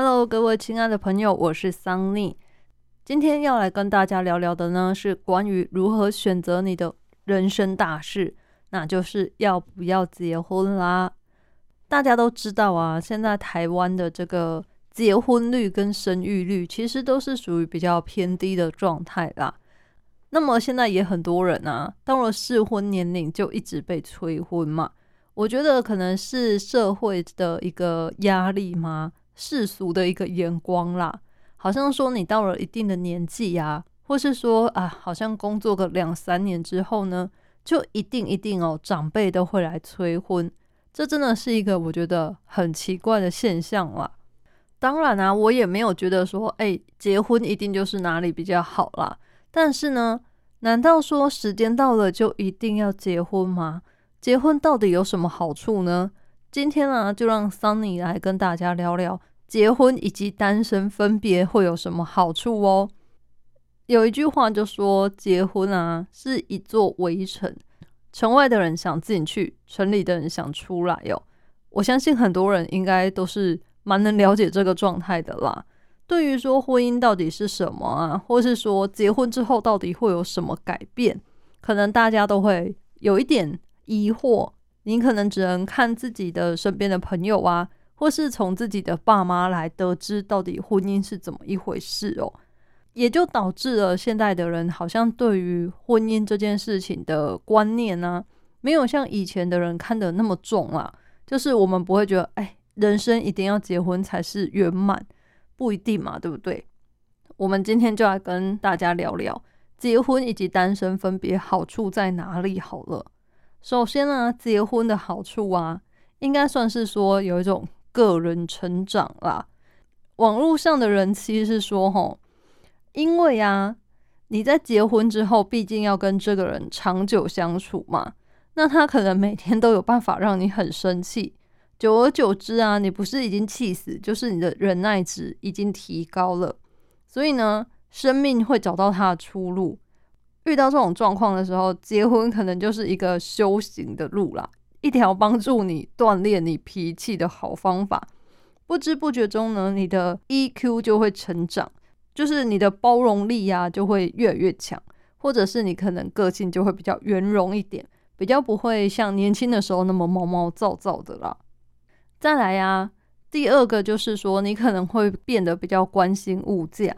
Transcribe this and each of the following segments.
Hello，各位亲爱的朋友，我是桑尼。今天要来跟大家聊聊的呢，是关于如何选择你的人生大事，那就是要不要结婚啦。大家都知道啊，现在台湾的这个结婚率跟生育率其实都是属于比较偏低的状态啦。那么现在也很多人啊，到了适婚年龄就一直被催婚嘛。我觉得可能是社会的一个压力吗？世俗的一个眼光啦，好像说你到了一定的年纪呀，或是说啊，好像工作个两三年之后呢，就一定一定哦，长辈都会来催婚。这真的是一个我觉得很奇怪的现象啦。当然啊，我也没有觉得说，哎，结婚一定就是哪里比较好啦。但是呢，难道说时间到了就一定要结婚吗？结婚到底有什么好处呢？今天呢，就让 Sunny 来跟大家聊聊结婚以及单身分别会有什么好处哦。有一句话就说，结婚啊是一座围城，城外的人想进去，城里的人想出来哟。我相信很多人应该都是蛮能了解这个状态的啦。对于说婚姻到底是什么啊，或是说结婚之后到底会有什么改变，可能大家都会有一点疑惑。你可能只能看自己的身边的朋友啊，或是从自己的爸妈来得知到底婚姻是怎么一回事哦，也就导致了现在的人好像对于婚姻这件事情的观念呢，没有像以前的人看得那么重啊。就是我们不会觉得，哎，人生一定要结婚才是圆满，不一定嘛，对不对？我们今天就来跟大家聊聊结婚以及单身分别好处在哪里好了。首先呢，结婚的好处啊，应该算是说有一种个人成长啦。网络上的人其实是说，吼，因为啊，你在结婚之后，毕竟要跟这个人长久相处嘛，那他可能每天都有办法让你很生气，久而久之啊，你不是已经气死，就是你的忍耐值已经提高了，所以呢，生命会找到它的出路。遇到这种状况的时候，结婚可能就是一个修行的路啦，一条帮助你锻炼你脾气的好方法。不知不觉中呢，你的 EQ 就会成长，就是你的包容力呀就会越来越强，或者是你可能个性就会比较圆融一点，比较不会像年轻的时候那么毛毛躁躁的啦。再来呀，第二个就是说，你可能会变得比较关心物价。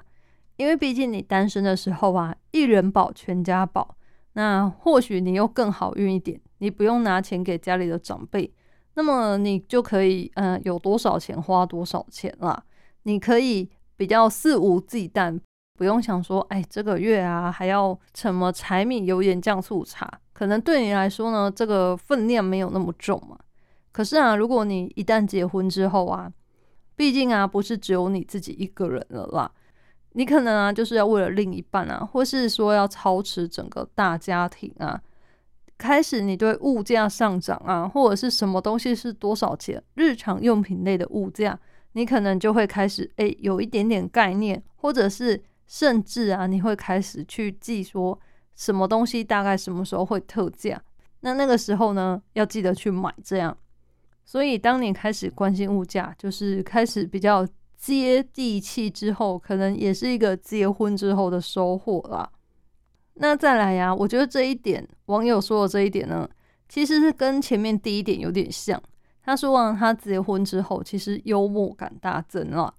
因为毕竟你单身的时候啊，一人保全家保，那或许你又更好运一点，你不用拿钱给家里的长辈，那么你就可以，嗯，有多少钱花多少钱啦。你可以比较肆无忌惮，不用想说，哎，这个月啊还要什么柴米油盐酱醋茶，可能对你来说呢，这个分量没有那么重嘛。可是啊，如果你一旦结婚之后啊，毕竟啊，不是只有你自己一个人了啦。你可能啊，就是要为了另一半啊，或是说要操持整个大家庭啊，开始你对物价上涨啊，或者是什么东西是多少钱，日常用品类的物价，你可能就会开始诶有一点点概念，或者是甚至啊，你会开始去记说什么东西大概什么时候会特价，那那个时候呢，要记得去买这样。所以当你开始关心物价，就是开始比较。接地气之后，可能也是一个结婚之后的收获啦。那再来呀，我觉得这一点网友说的这一点呢，其实是跟前面第一点有点像。他说啊，他结婚之后其实幽默感大增了，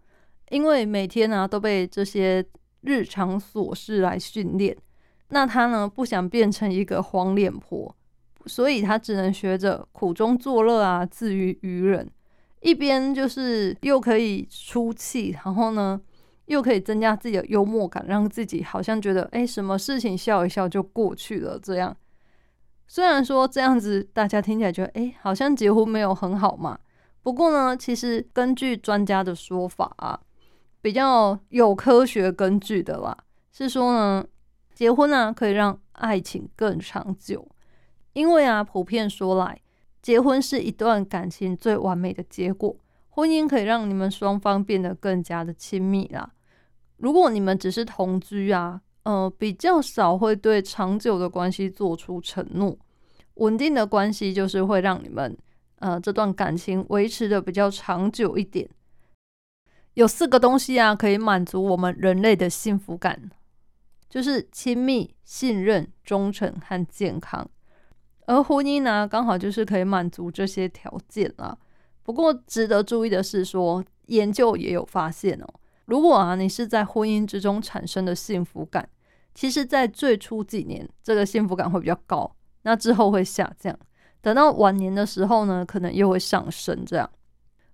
因为每天呢都被这些日常琐事来训练。那他呢不想变成一个黄脸婆，所以他只能学着苦中作乐啊，自娱娱人。一边就是又可以出气，然后呢，又可以增加自己的幽默感，让自己好像觉得哎，什么事情笑一笑就过去了。这样虽然说这样子大家听起来觉得哎，好像结婚没有很好嘛。不过呢，其实根据专家的说法啊，比较有科学根据的啦，是说呢，结婚呢可以让爱情更长久，因为啊，普遍说来。结婚是一段感情最完美的结果，婚姻可以让你们双方变得更加的亲密啦。如果你们只是同居啊，呃，比较少会对长久的关系做出承诺。稳定的关系就是会让你们呃这段感情维持的比较长久一点。有四个东西啊，可以满足我们人类的幸福感，就是亲密、信任、忠诚和健康。而婚姻呢，刚好就是可以满足这些条件啦。不过值得注意的是，说研究也有发现哦，如果啊你是在婚姻之中产生的幸福感，其实在最初几年这个幸福感会比较高，那之后会下降，等到晚年的时候呢，可能又会上升。这样，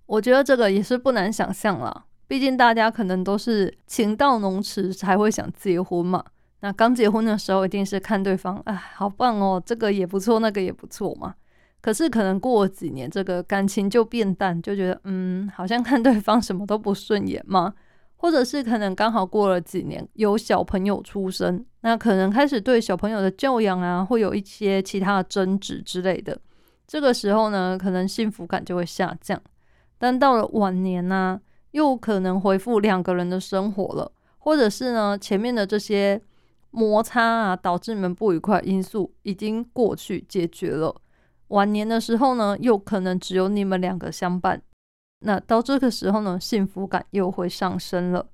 我觉得这个也是不难想象啦。毕竟大家可能都是情到浓时才会想结婚嘛。那刚结婚的时候，一定是看对方，哎，好棒哦，这个也不错，那个也不错嘛。可是可能过了几年，这个感情就变淡，就觉得，嗯，好像看对方什么都不顺眼嘛。或者是可能刚好过了几年，有小朋友出生，那可能开始对小朋友的教养啊，会有一些其他的争执之类的。这个时候呢，可能幸福感就会下降。但到了晚年呢？又可能恢复两个人的生活了，或者是呢，前面的这些摩擦啊，导致你们不愉快因素已经过去解决了。晚年的时候呢，又可能只有你们两个相伴，那到这个时候呢，幸福感又会上升了。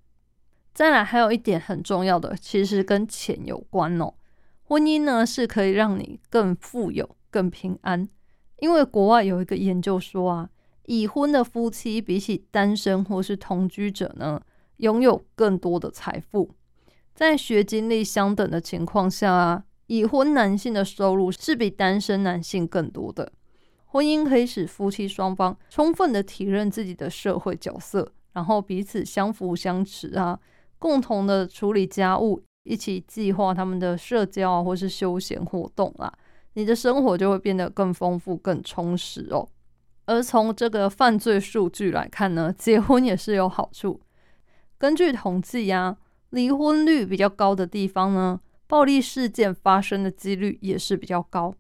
再来，还有一点很重要的，其实跟钱有关哦。婚姻呢，是可以让你更富有、更平安，因为国外有一个研究说啊。已婚的夫妻比起单身或是同居者呢，拥有更多的财富。在学经历相等的情况下啊，已婚男性的收入是比单身男性更多的。婚姻可以使夫妻双方充分的体认自己的社会角色，然后彼此相扶相持啊，共同的处理家务，一起计划他们的社交啊或是休闲活动啊。你的生活就会变得更丰富、更充实哦。而从这个犯罪数据来看呢，结婚也是有好处。根据统计呀，离婚率比较高的地方呢，暴力事件发生的几率也是比较高。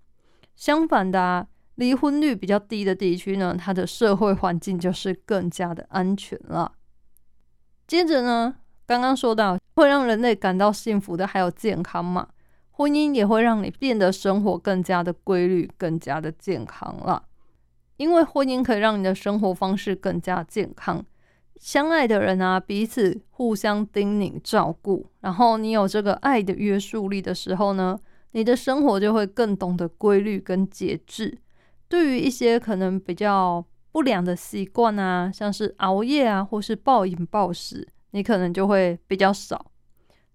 相反的啊，离婚率比较低的地区呢，它的社会环境就是更加的安全了。接着呢，刚刚说到会让人类感到幸福的还有健康嘛，婚姻也会让你变得生活更加的规律，更加的健康了。因为婚姻可以让你的生活方式更加健康，相爱的人啊，彼此互相叮咛照顾，然后你有这个爱的约束力的时候呢，你的生活就会更懂得规律跟节制。对于一些可能比较不良的习惯啊，像是熬夜啊，或是暴饮暴食，你可能就会比较少。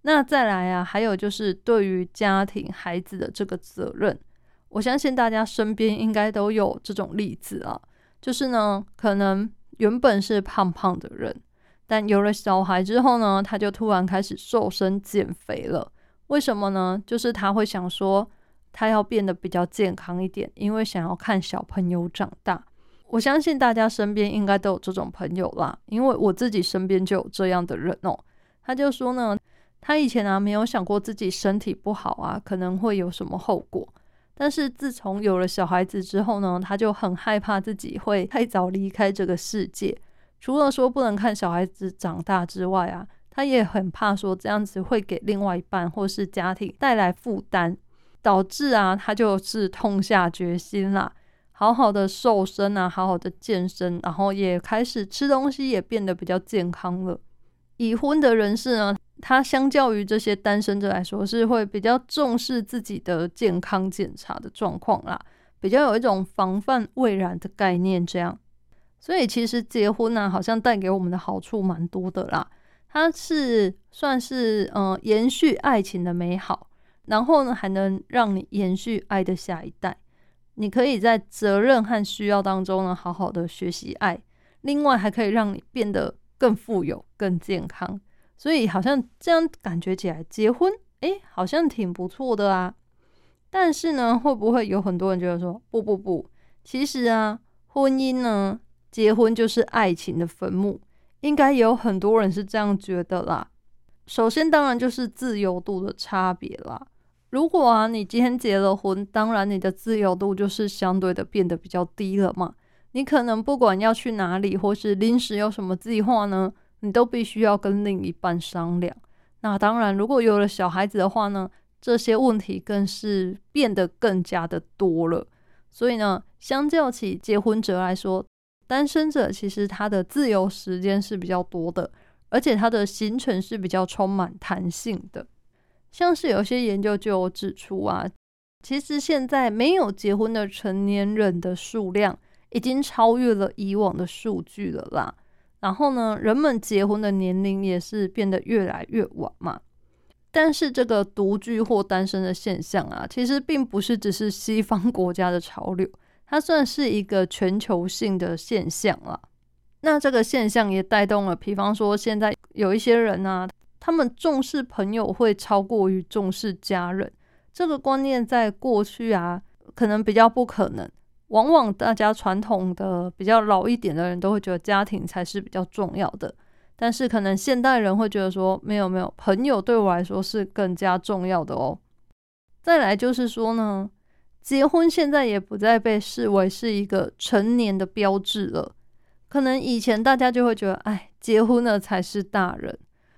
那再来啊，还有就是对于家庭孩子的这个责任。我相信大家身边应该都有这种例子啊，就是呢，可能原本是胖胖的人，但有了小孩之后呢，他就突然开始瘦身减肥了。为什么呢？就是他会想说，他要变得比较健康一点，因为想要看小朋友长大。我相信大家身边应该都有这种朋友啦，因为我自己身边就有这样的人哦。他就说呢，他以前啊没有想过自己身体不好啊，可能会有什么后果。但是自从有了小孩子之后呢，他就很害怕自己会太早离开这个世界。除了说不能看小孩子长大之外啊，他也很怕说这样子会给另外一半或是家庭带来负担，导致啊他就是痛下决心啦，好好的瘦身啊，好好的健身，然后也开始吃东西也变得比较健康了。已婚的人士呢？他相较于这些单身者来说，是会比较重视自己的健康检查的状况啦，比较有一种防范未然的概念。这样，所以其实结婚呢，好像带给我们的好处蛮多的啦。它是算是嗯延续爱情的美好，然后呢还能让你延续爱的下一代。你可以在责任和需要当中呢，好好的学习爱。另外，还可以让你变得更富有、更健康。所以好像这样感觉起来，结婚诶，好像挺不错的啊。但是呢，会不会有很多人觉得说，不不不，其实啊，婚姻呢，结婚就是爱情的坟墓，应该有很多人是这样觉得啦。首先，当然就是自由度的差别啦。如果啊，你今天结了婚，当然你的自由度就是相对的变得比较低了嘛。你可能不管要去哪里，或是临时有什么计划呢？你都必须要跟另一半商量。那当然，如果有了小孩子的话呢，这些问题更是变得更加的多了。所以呢，相较起结婚者来说，单身者其实他的自由时间是比较多的，而且他的行程是比较充满弹性的。像是有些研究就有指出啊，其实现在没有结婚的成年人的数量已经超越了以往的数据了啦。然后呢，人们结婚的年龄也是变得越来越晚嘛。但是这个独居或单身的现象啊，其实并不是只是西方国家的潮流，它算是一个全球性的现象了。那这个现象也带动了，比方说现在有一些人啊，他们重视朋友会超过于重视家人。这个观念在过去啊，可能比较不可能。往往大家传统的比较老一点的人都会觉得家庭才是比较重要的。但是可能现代人会觉得说，没有没有，朋友对我来说是更加重要的哦。再来就是说呢，结婚现在也不再被视为是一个成年的标志了。可能以前大家就会觉得，哎，结婚了才是大人。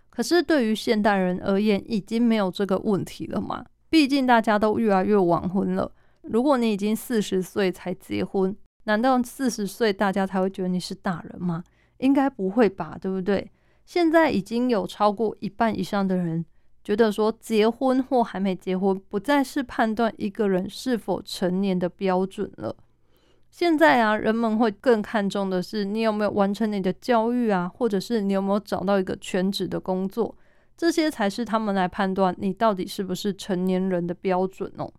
可是对于现代人而言，已经没有这个问题了嘛。毕竟大家都越来越晚婚了。如果你已经四十岁才结婚，难道四十岁大家才会觉得你是大人吗？应该不会吧，对不对？现在已经有超过一半以上的人觉得说，结婚或还没结婚不再是判断一个人是否成年的标准了。现在啊，人们会更看重的是你有没有完成你的教育啊，或者是你有没有找到一个全职的工作，这些才是他们来判断你到底是不是成年人的标准哦。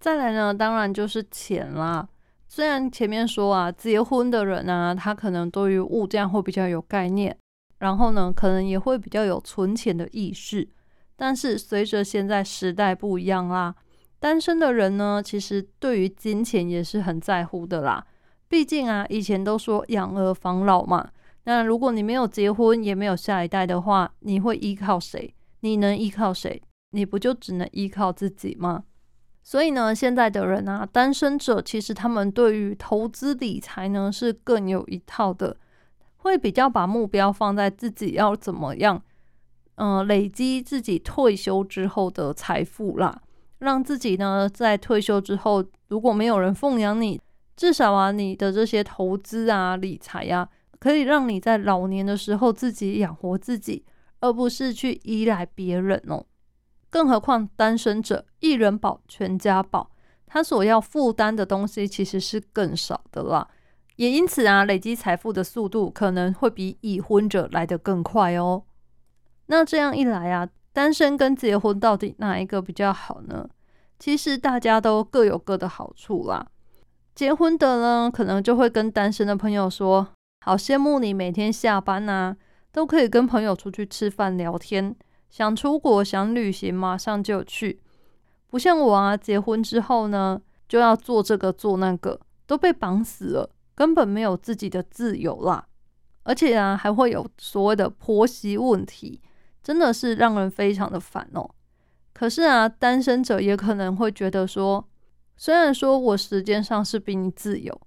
再来呢，当然就是钱啦。虽然前面说啊，结婚的人呢，他可能对于物价会比较有概念，然后呢，可能也会比较有存钱的意识。但是随着现在时代不一样啦，单身的人呢，其实对于金钱也是很在乎的啦。毕竟啊，以前都说养儿防老嘛。那如果你没有结婚，也没有下一代的话，你会依靠谁？你能依靠谁？你不就只能依靠自己吗？所以呢，现在的人啊，单身者其实他们对于投资理财呢是更有一套的，会比较把目标放在自己要怎么样，嗯，累积自己退休之后的财富啦，让自己呢在退休之后，如果没有人奉养你，至少啊你的这些投资啊理财呀，可以让你在老年的时候自己养活自己，而不是去依赖别人哦。更何况单身者一人保全家保，他所要负担的东西其实是更少的啦，也因此啊，累积财富的速度可能会比已婚者来得更快哦。那这样一来啊，单身跟结婚到底哪一个比较好呢？其实大家都各有各的好处啦。结婚的呢，可能就会跟单身的朋友说：“好羡慕你每天下班啊，都可以跟朋友出去吃饭聊天。”想出国想旅行，马上就去，不像我啊！结婚之后呢，就要做这个做那个，都被绑死了，根本没有自己的自由啦。而且啊，还会有所谓的婆媳问题，真的是让人非常的烦哦。可是啊，单身者也可能会觉得说，虽然说我时间上是比你自由，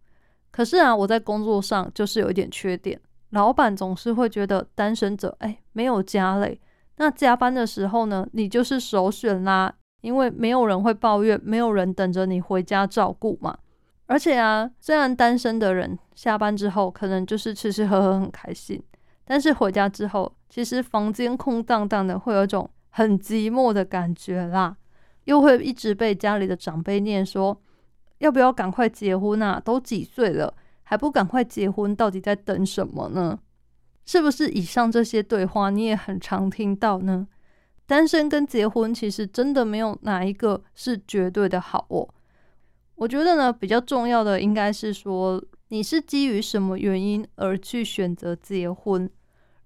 可是啊，我在工作上就是有一点缺点，老板总是会觉得单身者哎没有家累。那加班的时候呢，你就是首选啦，因为没有人会抱怨，没有人等着你回家照顾嘛。而且啊，虽然单身的人下班之后可能就是吃吃喝喝很开心，但是回家之后，其实房间空荡荡的，会有种很寂寞的感觉啦。又会一直被家里的长辈念说，要不要赶快结婚啊？都几岁了，还不赶快结婚，到底在等什么呢？是不是以上这些对话你也很常听到呢？单身跟结婚其实真的没有哪一个是绝对的好哦。我觉得呢，比较重要的应该是说你是基于什么原因而去选择结婚。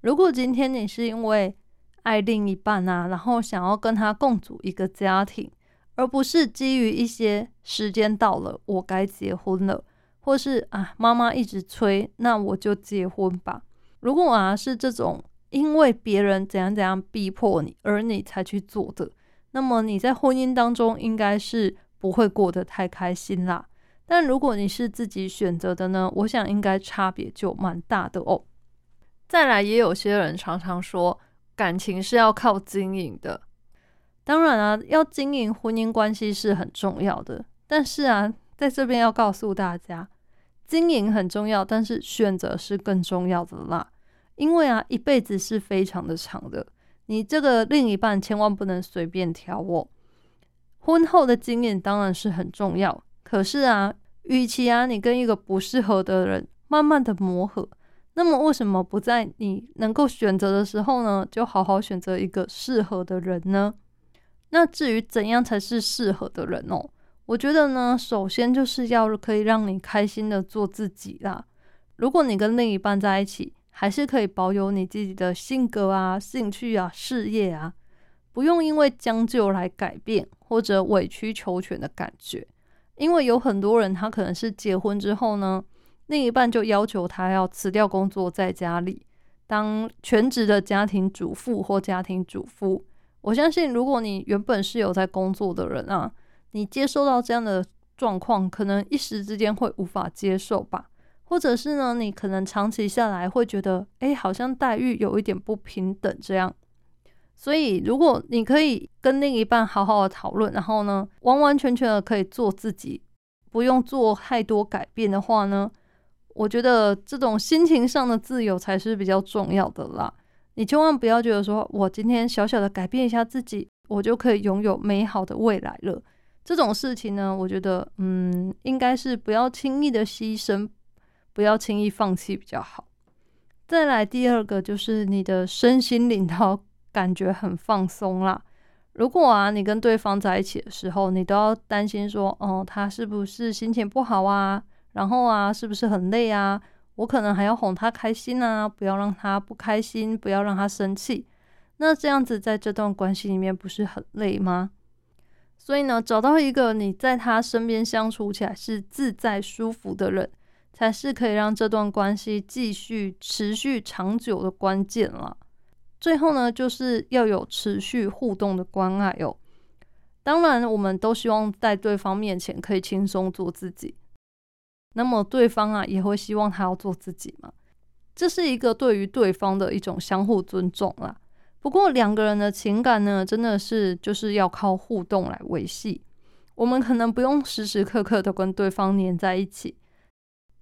如果今天你是因为爱另一半啊，然后想要跟他共组一个家庭，而不是基于一些时间到了我该结婚了，或是啊妈妈一直催，那我就结婚吧。如果啊是这种因为别人怎样怎样逼迫你，而你才去做的，那么你在婚姻当中应该是不会过得太开心啦。但如果你是自己选择的呢，我想应该差别就蛮大的哦。再来，也有些人常常说感情是要靠经营的，当然啊，要经营婚姻关系是很重要的。但是啊，在这边要告诉大家，经营很重要，但是选择是更重要的啦。因为啊，一辈子是非常的长的，你这个另一半千万不能随便挑哦。婚后的经验当然是很重要，可是啊，与其啊你跟一个不适合的人慢慢的磨合，那么为什么不在你能够选择的时候呢，就好好选择一个适合的人呢？那至于怎样才是适合的人哦，我觉得呢，首先就是要可以让你开心的做自己啦。如果你跟另一半在一起，还是可以保有你自己的性格啊、兴趣啊、事业啊，不用因为将就来改变或者委曲求全的感觉。因为有很多人，他可能是结婚之后呢，另一半就要求他要辞掉工作，在家里当全职的家庭主妇或家庭主妇。我相信，如果你原本是有在工作的人啊，你接受到这样的状况，可能一时之间会无法接受吧。或者是呢，你可能长期下来会觉得，哎，好像待遇有一点不平等这样。所以，如果你可以跟另一半好好的讨论，然后呢，完完全全的可以做自己，不用做太多改变的话呢，我觉得这种心情上的自由才是比较重要的啦。你千万不要觉得说我今天小小的改变一下自己，我就可以拥有美好的未来了。这种事情呢，我觉得，嗯，应该是不要轻易的牺牲。不要轻易放弃比较好。再来第二个就是你的身心灵都感觉很放松啦。如果啊你跟对方在一起的时候，你都要担心说，哦，他是不是心情不好啊？然后啊，是不是很累啊？我可能还要哄他开心啊，不要让他不开心，不要让他生气。那这样子在这段关系里面不是很累吗？所以呢，找到一个你在他身边相处起来是自在舒服的人。才是可以让这段关系继续持续长久的关键了。最后呢，就是要有持续互动的关爱哦。当然，我们都希望在对方面前可以轻松做自己，那么对方啊也会希望他要做自己嘛。这是一个对于对方的一种相互尊重啦。不过两个人的情感呢，真的是就是要靠互动来维系。我们可能不用时时刻刻都跟对方黏在一起。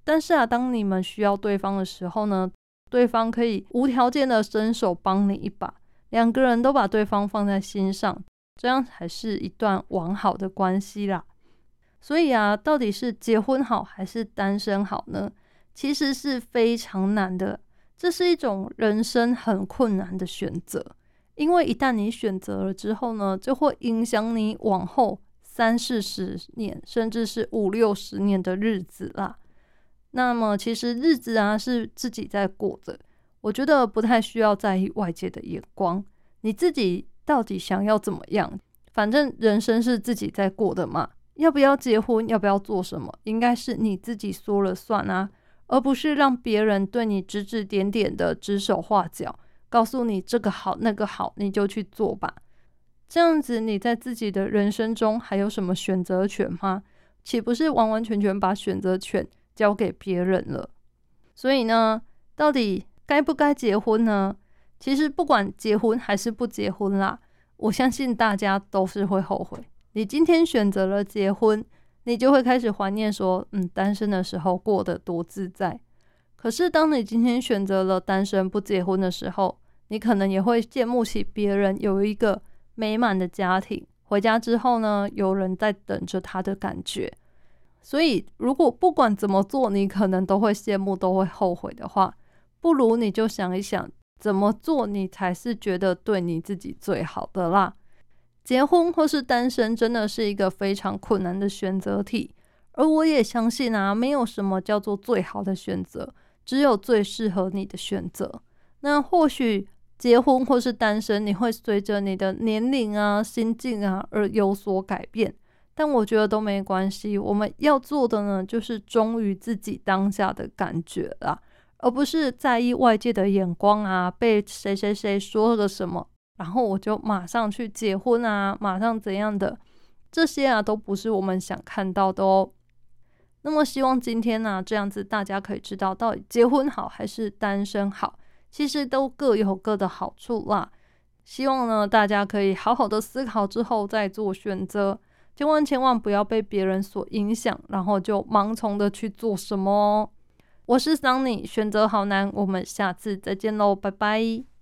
但是啊，当你们需要对方的时候呢，对方可以无条件的伸手帮你一把，两个人都把对方放在心上，这样才是一段完好的关系啦。所以啊，到底是结婚好还是单身好呢？其实是非常难的，这是一种人生很困难的选择，因为一旦你选择了之后呢，就会影响你往后三四十年，甚至是五六十年的日子啦。那么其实日子啊是自己在过的，我觉得不太需要在意外界的眼光。你自己到底想要怎么样？反正人生是自己在过的嘛。要不要结婚？要不要做什么？应该是你自己说了算啊，而不是让别人对你指指点点的指手画脚，告诉你这个好那个好，你就去做吧。这样子你在自己的人生中还有什么选择权吗？岂不是完完全全把选择权？交给别人了，所以呢，到底该不该结婚呢？其实不管结婚还是不结婚啦，我相信大家都是会后悔。你今天选择了结婚，你就会开始怀念说，嗯，单身的时候过得多自在。可是当你今天选择了单身不结婚的时候，你可能也会羡慕起别人有一个美满的家庭，回家之后呢，有人在等着他的感觉。所以，如果不管怎么做，你可能都会羡慕、都会后悔的话，不如你就想一想，怎么做你才是觉得对你自己最好的啦。结婚或是单身，真的是一个非常困难的选择题。而我也相信啊，没有什么叫做最好的选择，只有最适合你的选择。那或许结婚或是单身，你会随着你的年龄啊、心境啊而有所改变。但我觉得都没关系，我们要做的呢，就是忠于自己当下的感觉啦，而不是在意外界的眼光啊，被谁谁谁说了什么，然后我就马上去结婚啊，马上怎样的，这些啊都不是我们想看到的哦。那么希望今天呢，这样子大家可以知道，到底结婚好还是单身好，其实都各有各的好处啦。希望呢，大家可以好好的思考之后再做选择。千万千万不要被别人所影响，然后就盲从的去做什么。我是桑尼，选择好难，我们下次再见喽，拜拜。